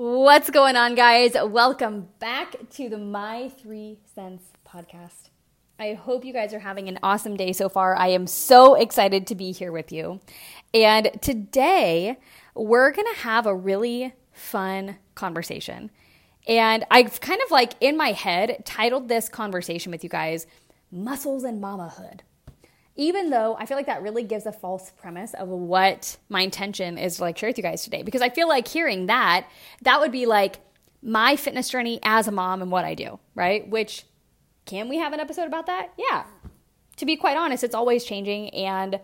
What's going on, guys? Welcome back to the My Three Cents podcast. I hope you guys are having an awesome day so far. I am so excited to be here with you. And today, we're going to have a really fun conversation. And I've kind of like in my head titled this conversation with you guys Muscles and Mamahood even though I feel like that really gives a false premise of what my intention is to like share with you guys today. Because I feel like hearing that, that would be like my fitness journey as a mom and what I do, right? Which can we have an episode about that? Yeah. To be quite honest, it's always changing and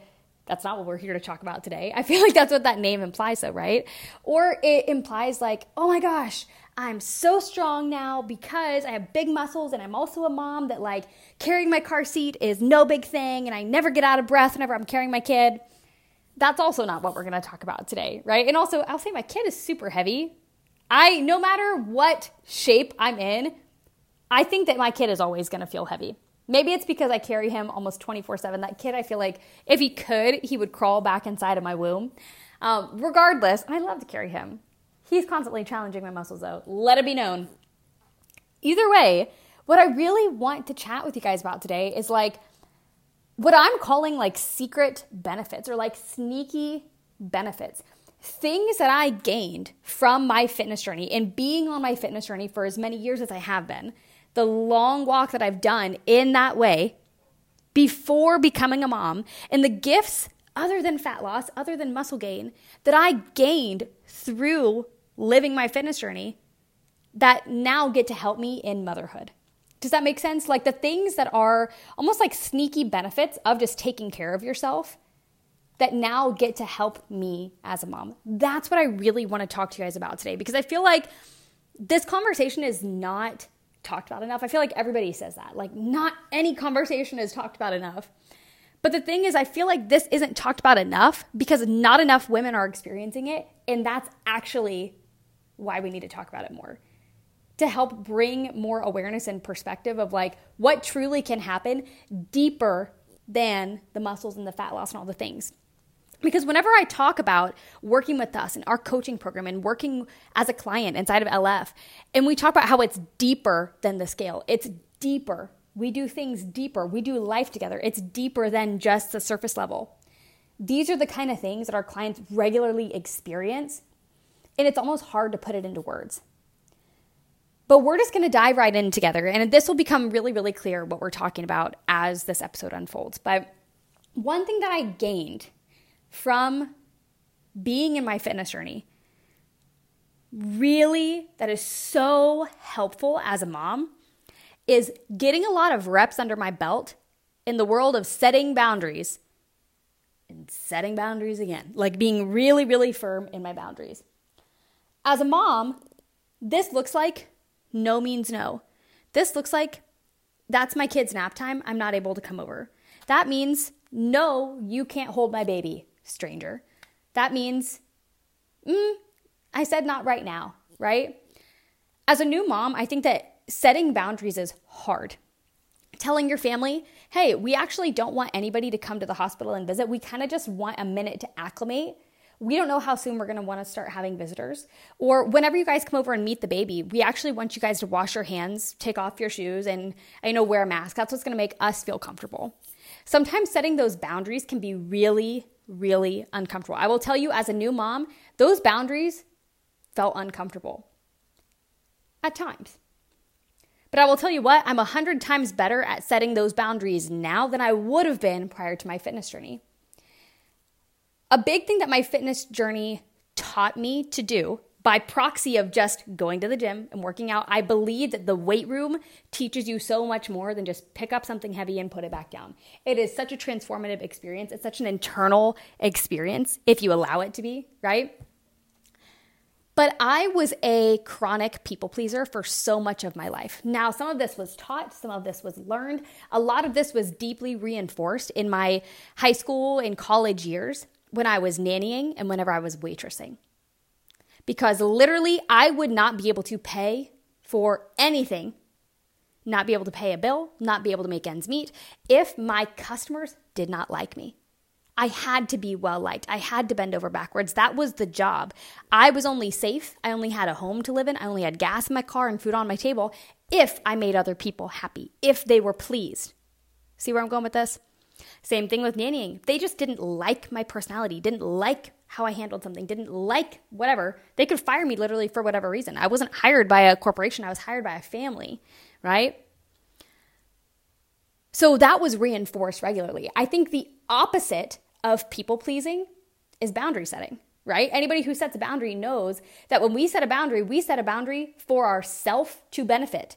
that's not what we're here to talk about today. I feel like that's what that name implies, though, right? Or it implies, like, oh my gosh, I'm so strong now because I have big muscles and I'm also a mom that like carrying my car seat is no big thing and I never get out of breath whenever I'm carrying my kid. That's also not what we're to talk about today, right? And also, I'll say my kid is super heavy. I no matter what shape I'm in, I think that my kid is always to feel heavy. Maybe it's because I carry him almost 24 7. That kid, I feel like if he could, he would crawl back inside of my womb. Um, regardless, I love to carry him. He's constantly challenging my muscles, though. Let it be known. Either way, what I really want to chat with you guys about today is like what I'm calling like secret benefits or like sneaky benefits. Things that I gained from my fitness journey and being on my fitness journey for as many years as I have been, the long walk that I've done in that way before becoming a mom, and the gifts other than fat loss, other than muscle gain, that I gained through living my fitness journey that now get to help me in motherhood. Does that make sense? Like the things that are almost like sneaky benefits of just taking care of yourself that now get to help me as a mom. That's what I really want to talk to you guys about today because I feel like this conversation is not talked about enough. I feel like everybody says that. Like, not any conversation is talked about enough. But the thing is, I feel like this isn't talked about enough because not enough women are experiencing it. And that's actually why we need to talk about it more to help bring more awareness and perspective of like what truly can happen deeper than the muscles and the fat loss and all the things. Because whenever I talk about working with us and our coaching program and working as a client inside of LF, and we talk about how it's deeper than the scale, it's deeper. We do things deeper. We do life together. It's deeper than just the surface level. These are the kind of things that our clients regularly experience and it's almost hard to put it into words. But we're just going to dive right in together, and this will become really, really clear what we're talking about as this episode unfolds. But one thing that I gained from being in my fitness journey, really, that is so helpful as a mom, is getting a lot of reps under my belt in the world of setting boundaries and setting boundaries again, like being really, really firm in my boundaries. As a mom, this looks like no means no. This looks like that's my kid's nap time. I'm not able to come over. That means no, you can't hold my baby, stranger. That means, mm, I said not right now, right? As a new mom, I think that setting boundaries is hard. Telling your family, hey, we actually don't want anybody to come to the hospital and visit. We kind of just want a minute to acclimate we don't know how soon we're going to want to start having visitors. Or whenever you guys come over and meet the baby, we actually want you guys to wash your hands, take off your shoes, and I know wear a mask. That's what's going to make us feel comfortable. Sometimes setting those boundaries can be really, really uncomfortable. I will tell you, as a new mom, those boundaries felt uncomfortable at times. But I will tell you what, I'm a hundred times better at setting those boundaries now than I would have been prior to my fitness journey. A big thing that my fitness journey taught me to do by proxy of just going to the gym and working out, I believe that the weight room teaches you so much more than just pick up something heavy and put it back down. It is such a transformative experience. It's such an internal experience if you allow it to be, right? But I was a chronic people pleaser for so much of my life. Now, some of this was taught, some of this was learned. A lot of this was deeply reinforced in my high school and college years when I was nannying and whenever I was waitressing. Because literally, I would not be able to pay for anything, not be able to pay a bill, not be able to make ends meet if my customers did not like me. I had to be well liked. I had to bend over backwards. That was the job. I was only safe. I only had a home to live in. I only had gas in my car and food on my table if I made other people happy, if they were pleased. See where I'm going with this? Same thing with nannying. They just didn't like my personality, didn't like how I handled something, didn't like whatever. They could fire me literally for whatever reason. I wasn't hired by a corporation, I was hired by a family, right? So that was reinforced regularly. I think the opposite of people pleasing is boundary setting, right? Anybody who sets a boundary knows that when we set a boundary, we set a boundary for ourself to benefit,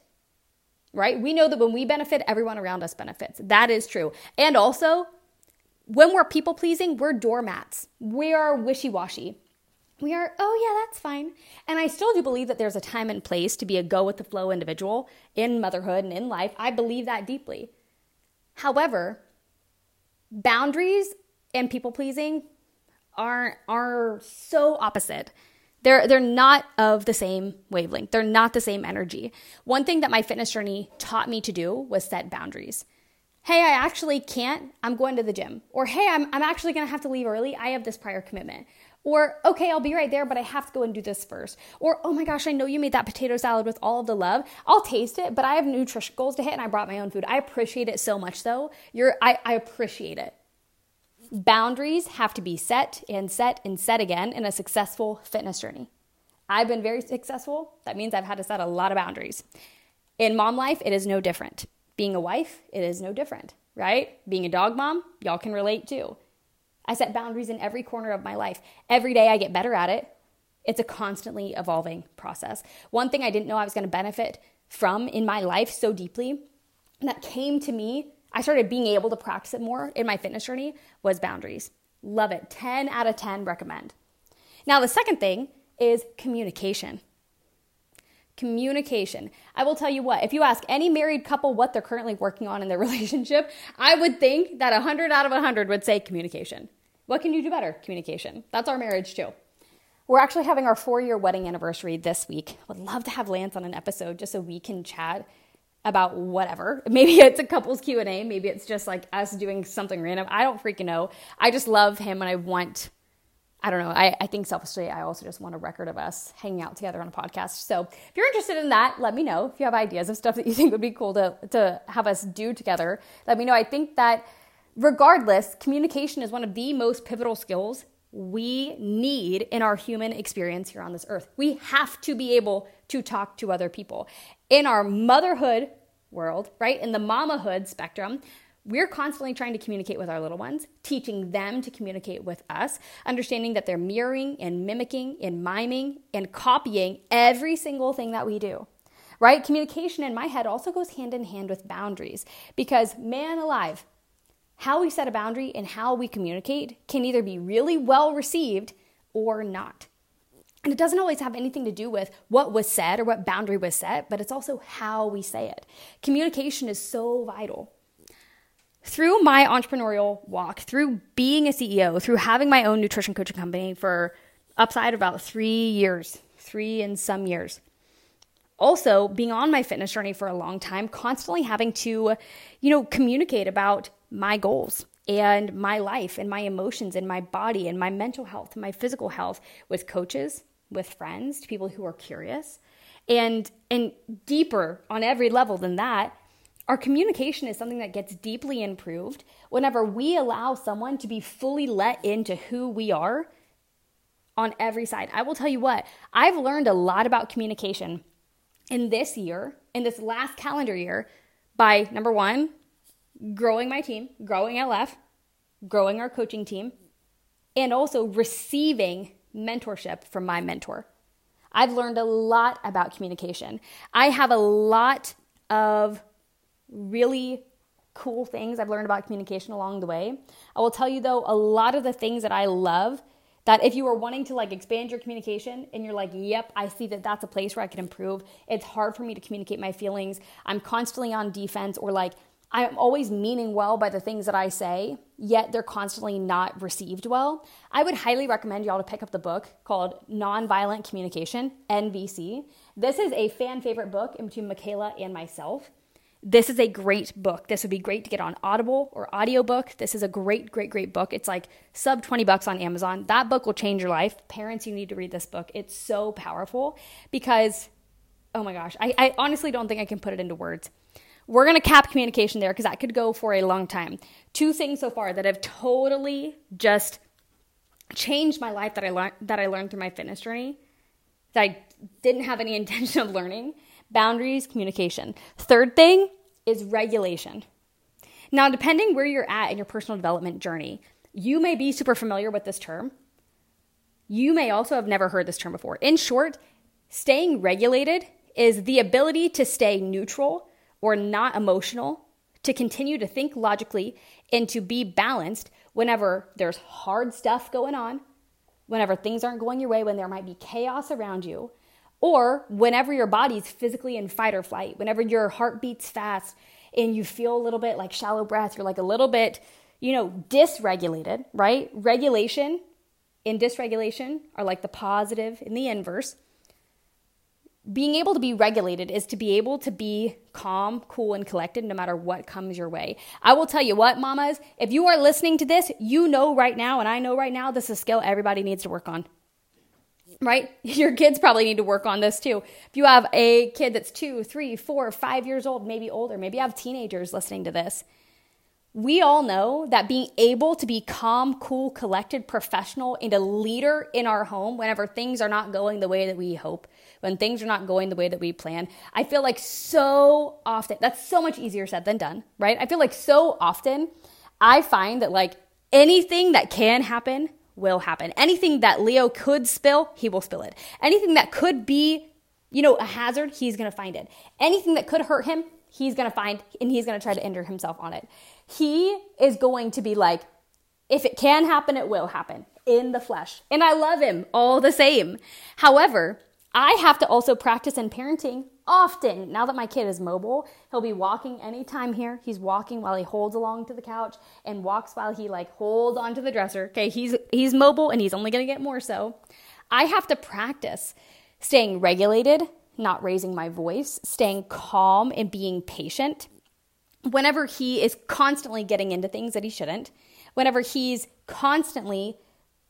right? We know that when we benefit, everyone around us benefits. That is true. And also, when we're people pleasing, we're doormats. We are wishy washy. We are, oh yeah, that's fine. And I still do believe that there's a time and place to be a go with the flow individual in motherhood and in life. I believe that deeply. However, boundaries and people pleasing are are so opposite. They're they're not of the same wavelength. They're not the same energy. One thing that my fitness journey taught me to do was set boundaries. Hey, I actually can't. I'm going to the gym. Or hey, I'm I'm actually to have to leave early. I have this prior commitment. Or, okay, I'll be right there, but I have to go and do this first. Or, oh my gosh, I know you made that potato salad with all of the love. I'll taste it, but I have nutrition goals to hit and I brought my own food. I appreciate it so much though. You're I, I appreciate it. Boundaries have to be set and set and set again in a successful fitness journey. I've been very successful. That means I've had to set a lot of boundaries. In mom life, it is no different. Being a wife, it is no different, right? Being a dog mom, y'all can relate too. I set boundaries in every corner of my life. Every day I get better at it. It's a constantly evolving process. One thing I didn't know I was going to benefit from in my life so deeply that came to me I started being able to practice it more in my fitness journey was boundaries. Love it. 10 out of 10 recommend. Now, the second thing is communication. Communication. I will tell you what, if you ask any married couple what they're currently working on in their relationship, I would think that 100 out of 100 would say communication. What can you do better? Communication. That's our marriage too. We're actually having our four year wedding anniversary this week. Would love to have Lance on an episode just so we can chat about whatever. Maybe it's a couples Q&A, maybe it's just like us doing something random. I don't freaking know. I just love him and I want I don't know. I, I think selfishly, I also just want a record of us hanging out together on a podcast. So if you're interested in that, let me know. If you have ideas of stuff that you think would be cool to, to have us do together, let me know. I think that regardless, communication is one of the most pivotal skills we need in our human experience here on this earth. We have to be able to talk to other people. In our motherhood world, right, in the mamahood spectrum, we're constantly trying to communicate with our little ones, teaching them to communicate with us, understanding that they're mirroring and mimicking and miming and copying every single thing that we do. Right? Communication in my head also goes hand in hand with boundaries because, man alive, how we set a boundary and how we communicate can either be really well received or not. And it doesn't always have anything to do with what was said or what boundary was set, but it's also how we say it. Communication is so vital. Through my entrepreneurial walk, through being a CEO, through having my own nutrition coaching company for upside about three years, three and some years, also being on my fitness journey for a long time, constantly having to, you know, communicate about my goals and my life and my emotions and my body and my mental health and my physical health with coaches, with friends, to people who are curious. And and deeper on every level than that, our communication is something that gets deeply improved whenever we allow someone to be fully let into who we are on every side. I will tell you what, I've learned a lot about communication in this year, in this last calendar year, by number one, growing my team, growing LF, growing our coaching team, and also receiving mentorship from my mentor. I've learned a lot about communication. I have a lot of really cool things I've learned about communication along the way. I will tell you though, a lot of the things that I love that if you are wanting to like expand your communication and you're like, yep, I see that that's a place where I can improve. It's hard for me to communicate my feelings. I'm constantly on defense or like I'm always meaning well by the things that I say, yet they're constantly not received well. I would highly recommend y'all to pick up the book called Nonviolent Communication, NVC. This is a fan favorite book between Michaela and myself. This is a great book. This would be great to get on Audible or audiobook. This is a great, great, great book. It's like sub 20 bucks on Amazon. That book will change your life. Parents, you need to read this book. It's so powerful because, oh my gosh, I, I honestly don't think I can put it into words. We're going to cap communication there because that could go for a long time. Two things so far that have totally just changed my life that I learned that I learned through my fitness journey that I didn't have any intention of learning boundaries, communication. Third thing is regulation. Now, depending where you're at in your personal development journey, you may be super familiar with this term. You may also have never heard this term before. In short, staying regulated is the ability to stay neutral or not emotional, to continue to think logically, and to be balanced whenever there's hard stuff going on, whenever things aren't going your way, when there might be chaos around you, or whenever your body's physically in fight or flight, whenever your heart beats fast and you feel a little bit like shallow breath, you're like a little bit, you know, dysregulated, right? Regulation and dysregulation are like the positive and the inverse. Being able to be regulated is to be able to be calm, cool, and collected no matter what comes your way. I will tell you what, mamas, if you are listening to this, you know right now, and I know right now, this is a skill everybody needs to work on right? Your kids probably need to work on this too. If you have a kid that's two, three, four, five years old, maybe older, maybe you have teenagers listening to this. We all know that being able to be calm, cool, collected, professional, and a leader in our home whenever things are not going the way that we hope, when things are not going the way that we plan, I feel like so often, that's so much easier said than done, right? I feel like so often I find that like anything that can happen will happen. Anything that Leo could spill, he will spill it. Anything that could be, you know, a hazard, he's going to find it. Anything that could hurt him, he's going to find and he's going to try to injure himself on it. He is going to be like, if it can happen, it will happen in the flesh. And I love him all the same. However, I have to also practice in parenting often. Now that my kid is mobile, he'll be walking anytime here. He's walking while he holds along to the couch and walks while he like holds onto the dresser. Okay, he's he's mobile and he's only going to get more so. I have to practice staying regulated, not raising my voice, staying calm and being patient. Whenever he is constantly getting into things that he shouldn't, whenever he's constantly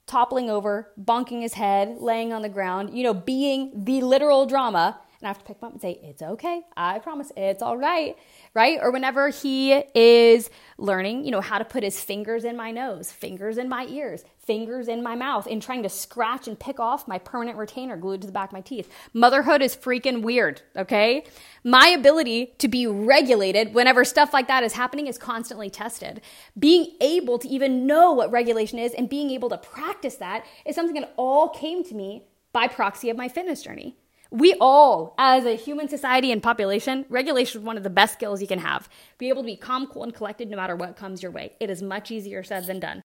toppling over, bonking his head, laying on the ground, you know, being the literal drama, and I have to pick him up and say, It's okay. I promise it's all right. Right? Or whenever he is learning, you know, how to put his fingers in my nose, fingers in my ears, fingers in my mouth, and trying to scratch and pick off my permanent retainer glued to the back of my teeth. Motherhood is freaking weird, okay? My ability to be regulated whenever stuff like that is happening is constantly tested. Being able to even know what regulation is and being able to practice that is something that all came to me by proxy of my fitness journey. We all, as a human society and population, regulation is one of the best skills you can have. Be able to be calm, cool, and collected no matter what comes your way. It is much easier said than done.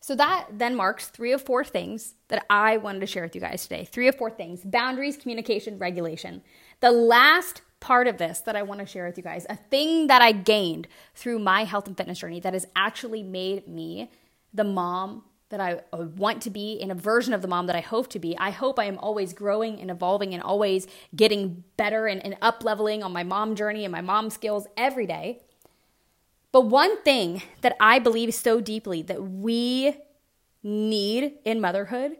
So that then marks three of four things that I wanted to share with you guys today. Three of four things boundaries, communication, regulation. The last part of this that I want to share with you guys, a thing that I gained through my health and fitness journey that has actually made me the mom that I want to be in a version of the mom that I hope to be. I hope I am always growing and evolving and always getting better and, and up leveling on my mom journey and my mom skills every day. But one thing that I believe so deeply that we need in motherhood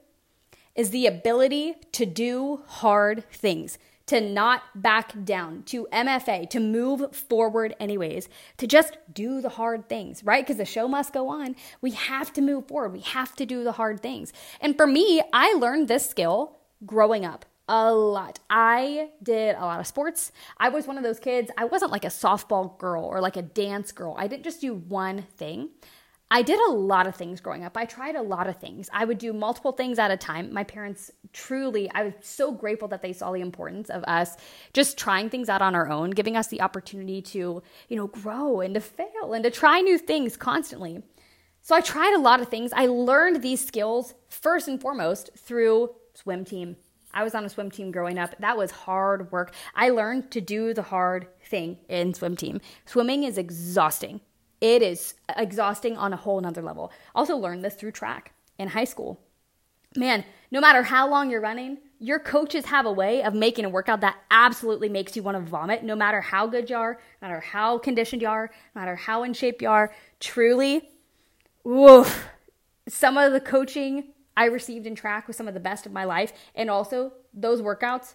is the ability to do hard things to not back down, to MFA, to move forward anyways, to just do the hard things, right? Because the show must go on. We have to move forward. We have to do the hard things. And for me, I learned this skill growing up a lot. I did a lot of sports. I was one of those kids, I wasn't like a softball girl or like a dance girl. I didn't just do one thing. I did a lot of things growing up. I tried a lot of things. I would do multiple things at a time. My parents truly, I was so grateful that they saw the importance of us just trying things out on our own, giving us the opportunity to, you know, grow and to fail and to try new things constantly. So I tried a lot of things. I learned these skills first and foremost through swim team. I was on a swim team growing up. That was hard work. I learned to do the hard thing in swim team. Swimming is exhausting it is exhausting on a whole nother level. Also learned this through track in high school. Man, no matter how long you're running, your coaches have a way of making a workout that absolutely makes you want to vomit, no matter how good you are, no matter how conditioned you are, no matter how in shape you are. Truly, woof. Some of the coaching I received in track was some of the best of my life. And also, those workouts,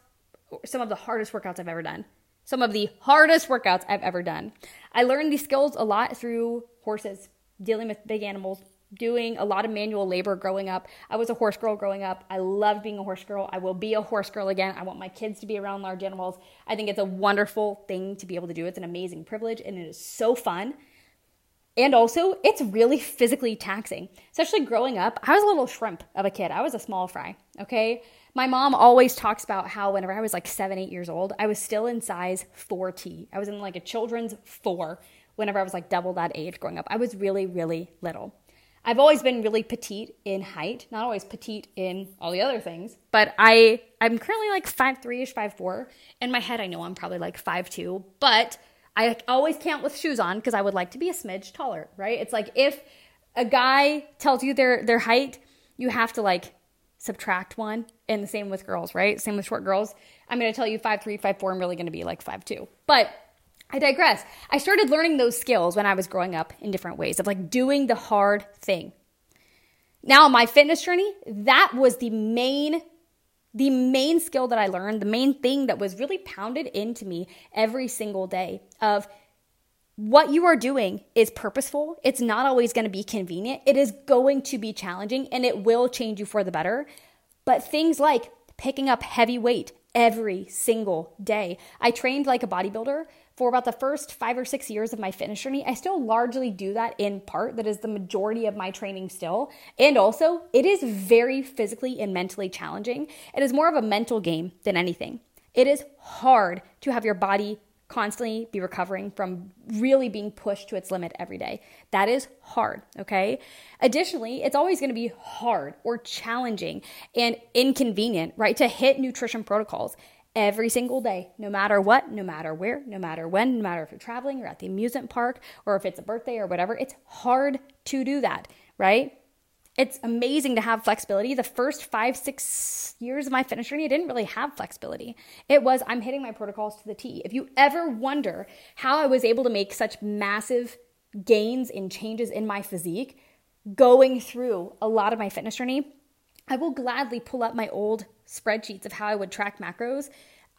some of the hardest workouts I've ever done. Some of the hardest workouts I've ever done. I learned these skills a lot through horses, dealing with big animals, doing a lot of manual labor growing up. I was a horse girl growing up. I loved being a horse girl. I will be a horse girl again. I want my kids to be around large animals. I think it's a wonderful thing to be able to do. It's an amazing privilege and it is so fun. And also, it's really physically taxing, especially growing up. I was a little shrimp of a kid. I was a small fry, okay? My mom always talks about how whenever I was like seven, eight years old, I was still in size 4T. I was in like a children's four whenever I was like double that age growing up. I was really, really little. I've always been really petite in height, not always petite in all the other things, but I I'm currently like 5'3ish, 5'4. In my head I know I'm probably like 5'2, but I always count with shoes on because I would like to be a smidge taller, right? It's like if a guy tells you their their height, you have to like subtract one. And the same with girls, right? Same with short girls. I'm going to tell you 5'3, 5'4, I'm really going to be like five two. But I digress. I started learning those skills when I was growing up in different ways of like doing the hard thing. Now, my fitness journey, that was the main the main skill that I learned, the main thing that was really pounded into me every single day of what you are doing is purposeful. It's not always going to be convenient. It is going to be challenging and it will change you for the better. But things like picking up heavy weight every single day. I trained like a bodybuilder for about the first five or six years of my fitness journey. I still largely do that in part. That is the majority of my training still. And also, it is very physically and mentally challenging. It is more of a mental game than anything. It is hard to have your body constantly be recovering from really being pushed to its limit every day. That is hard, okay? Additionally, it's always to be hard or challenging and inconvenient, right, to hit nutrition protocols every single day, no matter what, no matter where, no matter when, no matter if you're traveling or at the amusement park or if it's a birthday or whatever. It's hard to do that, right? It's amazing to have flexibility. The first five, six years of my fitness journey, I didn't really have flexibility. It was, I'm hitting my protocols to the T. If you ever wonder how I was able to make such massive gains and changes in my physique going through a lot of my fitness journey, I will gladly pull up my old spreadsheets of how I would track macros.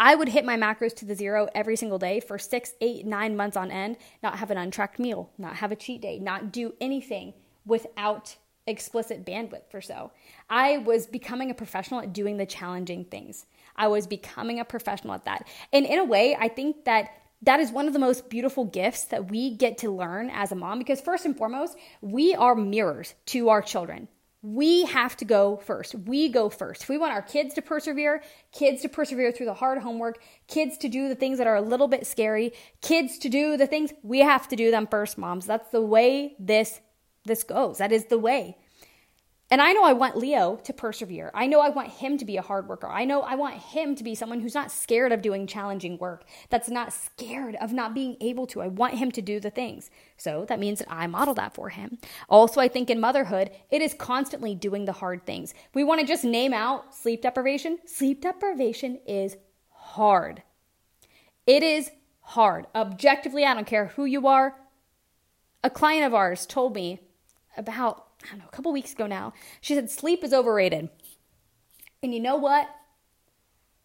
I would hit my macros to the zero every single day for six, eight, nine months on end, not have an untracked meal, not have a cheat day, not do anything without explicit bandwidth for so. I was becoming a professional at doing the challenging things. I was becoming a professional at that. And in a way, I think that that is one of the most beautiful gifts that we get to learn as a mom because, first and foremost, we are mirrors to our children. We have to go first. We go first. If We want our kids to persevere, kids to persevere through the hard homework, kids to do the things that are a little bit scary, kids to do the things we have to do them first, moms. That's the way this this goes. That is the way. And I know I want Leo to persevere. I know I want him to be a hard worker. I know I want him to be someone who's not scared of doing challenging work, that's not scared of not being able to. I want him to do the things. So that means that I model that for him. Also, I think in motherhood, it is constantly doing the hard things. We want to just name out sleep deprivation. Sleep deprivation is hard. It is hard. Objectively, I don't care who you are. A client of ours told me about I don't know, a couple weeks ago now. She said sleep is overrated. And you know what?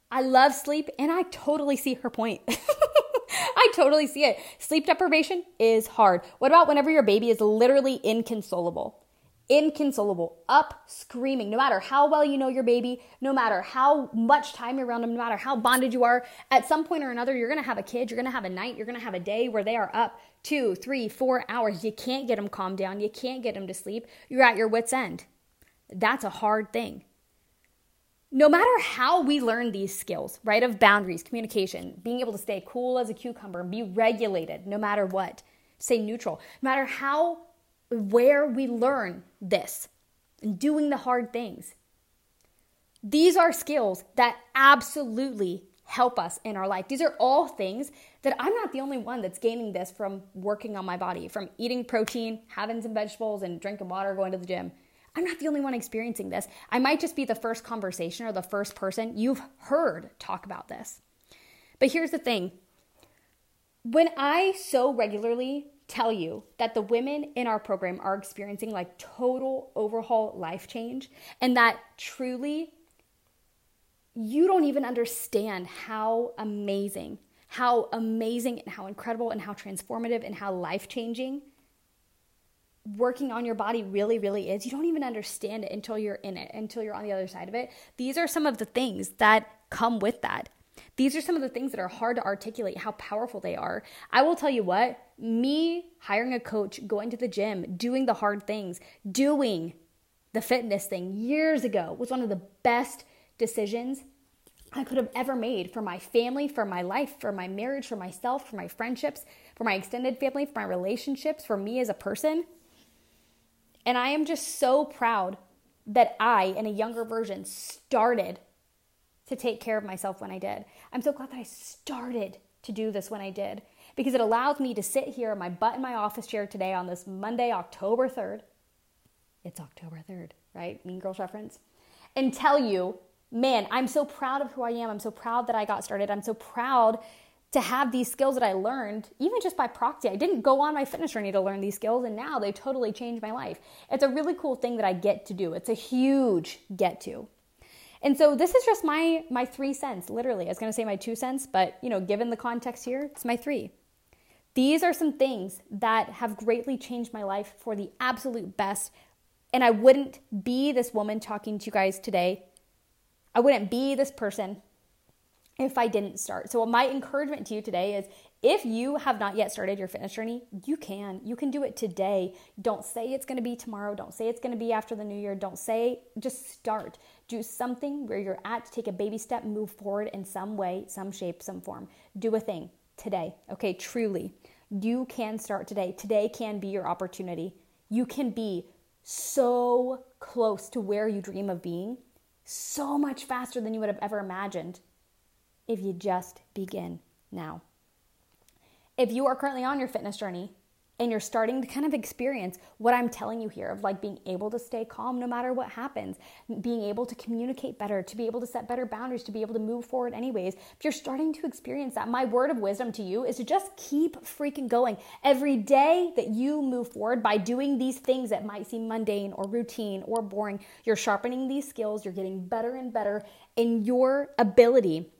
I love sleep and I totally see her point. I totally see it. Sleep deprivation is hard. What about whenever your baby is literally inconsolable? Inconsolable, up screaming, no matter how well you know your baby, no matter how much time you're around them, no matter how bonded you are, at some point or another, you're gonna have a kid, you're gonna have a night, you're gonna have a day where they are up two, three, four hours. You can't get them calmed down. You can't get them to sleep. You're at your wits' end. That's a hard thing. No matter how we learn these skills, right, of boundaries, communication, being able to stay cool as a cucumber, and be regulated no matter what, stay neutral, no matter how, where we learn this and doing the hard things, these are skills that absolutely help us in our life. These are all things that I'm not the only one that's gaining this from working on my body, from eating protein, having some vegetables, and drinking water, going to the gym. I'm not the only one experiencing this. I might just be the first conversation or the first person you've heard talk about this. But here's the thing when I so regularly tell you that the women in our program are experiencing like total overhaul life change and that truly you don't even understand how amazing, how amazing and how incredible and how transformative and how life changing working on your body really, really is. You don't even understand it until you're in it, until you're on the other side of it. These are some of the things that come with that. These are some of the things that are hard to articulate how powerful they are. I will tell you what, me hiring a coach, going to the gym, doing the hard things, doing the fitness thing years ago was one of the best decisions I could have ever made for my family, for my life, for my marriage, for myself, for my friendships, for my extended family, for my relationships, for me as a person. And I am just so proud that I, in a younger version, started to take care of myself when I did. I'm so glad that I started to do this when I did because it allows me to sit here, my butt in my office chair today on this Monday, October 3rd. It's October 3rd, right? Mean Girls reference. And tell you, man, I'm so proud of who I am. I'm so proud that I got started. I'm so proud to have these skills that I learned, even just by proxy. I didn't go on my fitness journey to learn these skills, and now they totally changed my life. It's a really cool thing that I get to do. It's a huge get to. And so this is just my my three cents, literally. I was going to say my two cents, but you know, given the context here, it's my three. These are some things that have greatly changed my life for the absolute best. And I wouldn't be this woman talking to you guys today. I wouldn't be this person if I didn't start. So, my encouragement to you today is if you have not yet started your fitness journey, you can. You can do it today. Don't say it's going to be tomorrow. Don't say it's going to be after the new year. Don't say, just start. Do something where you're at, take a baby step, move forward in some way, some shape, some form. Do a thing today. Okay, truly. You can start today. Today can be your opportunity. You can be so close to where you dream of being, so much faster than you would have ever imagined if you just begin now. If you are currently on your fitness journey and you're starting to kind of experience what I'm telling you here of like being able to stay calm no matter what happens, being able to communicate better, to be able to set better boundaries, to be able to move forward anyways. If you're starting to experience that, my word of wisdom to you is to just keep freaking going. Every day that you move forward by doing these things that might seem mundane or routine or boring, you're sharpening these skills, you're getting better and better in your ability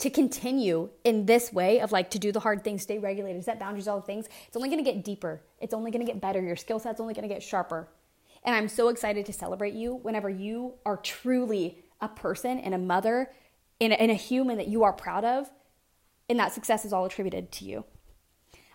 to continue in this way of like to do the hard things, stay regulated, set boundaries, all the things, it's only gonna get deeper. It's only gonna get better. Your skill set's only gonna get sharper. And I'm so excited to celebrate you whenever you are truly a person and a mother and a, and a human that you are proud of. And that success is all attributed to you.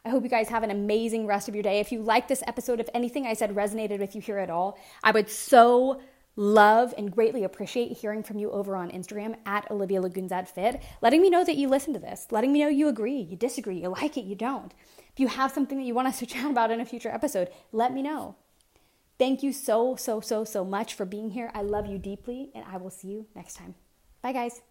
I hope you guys have an amazing rest of your day. If you like this episode, if anything I said resonated with you here at all, I would so love and greatly appreciate hearing from you over on Instagram at Olivia Lagunzat Fit, letting me know that you listen to this, letting me know you agree, you disagree, you like it, you don't. If you have something that you want us to chat about in a future episode, let me know. Thank you so, so, so, so much for being here. I love you deeply, and I will see you next time. Bye, guys.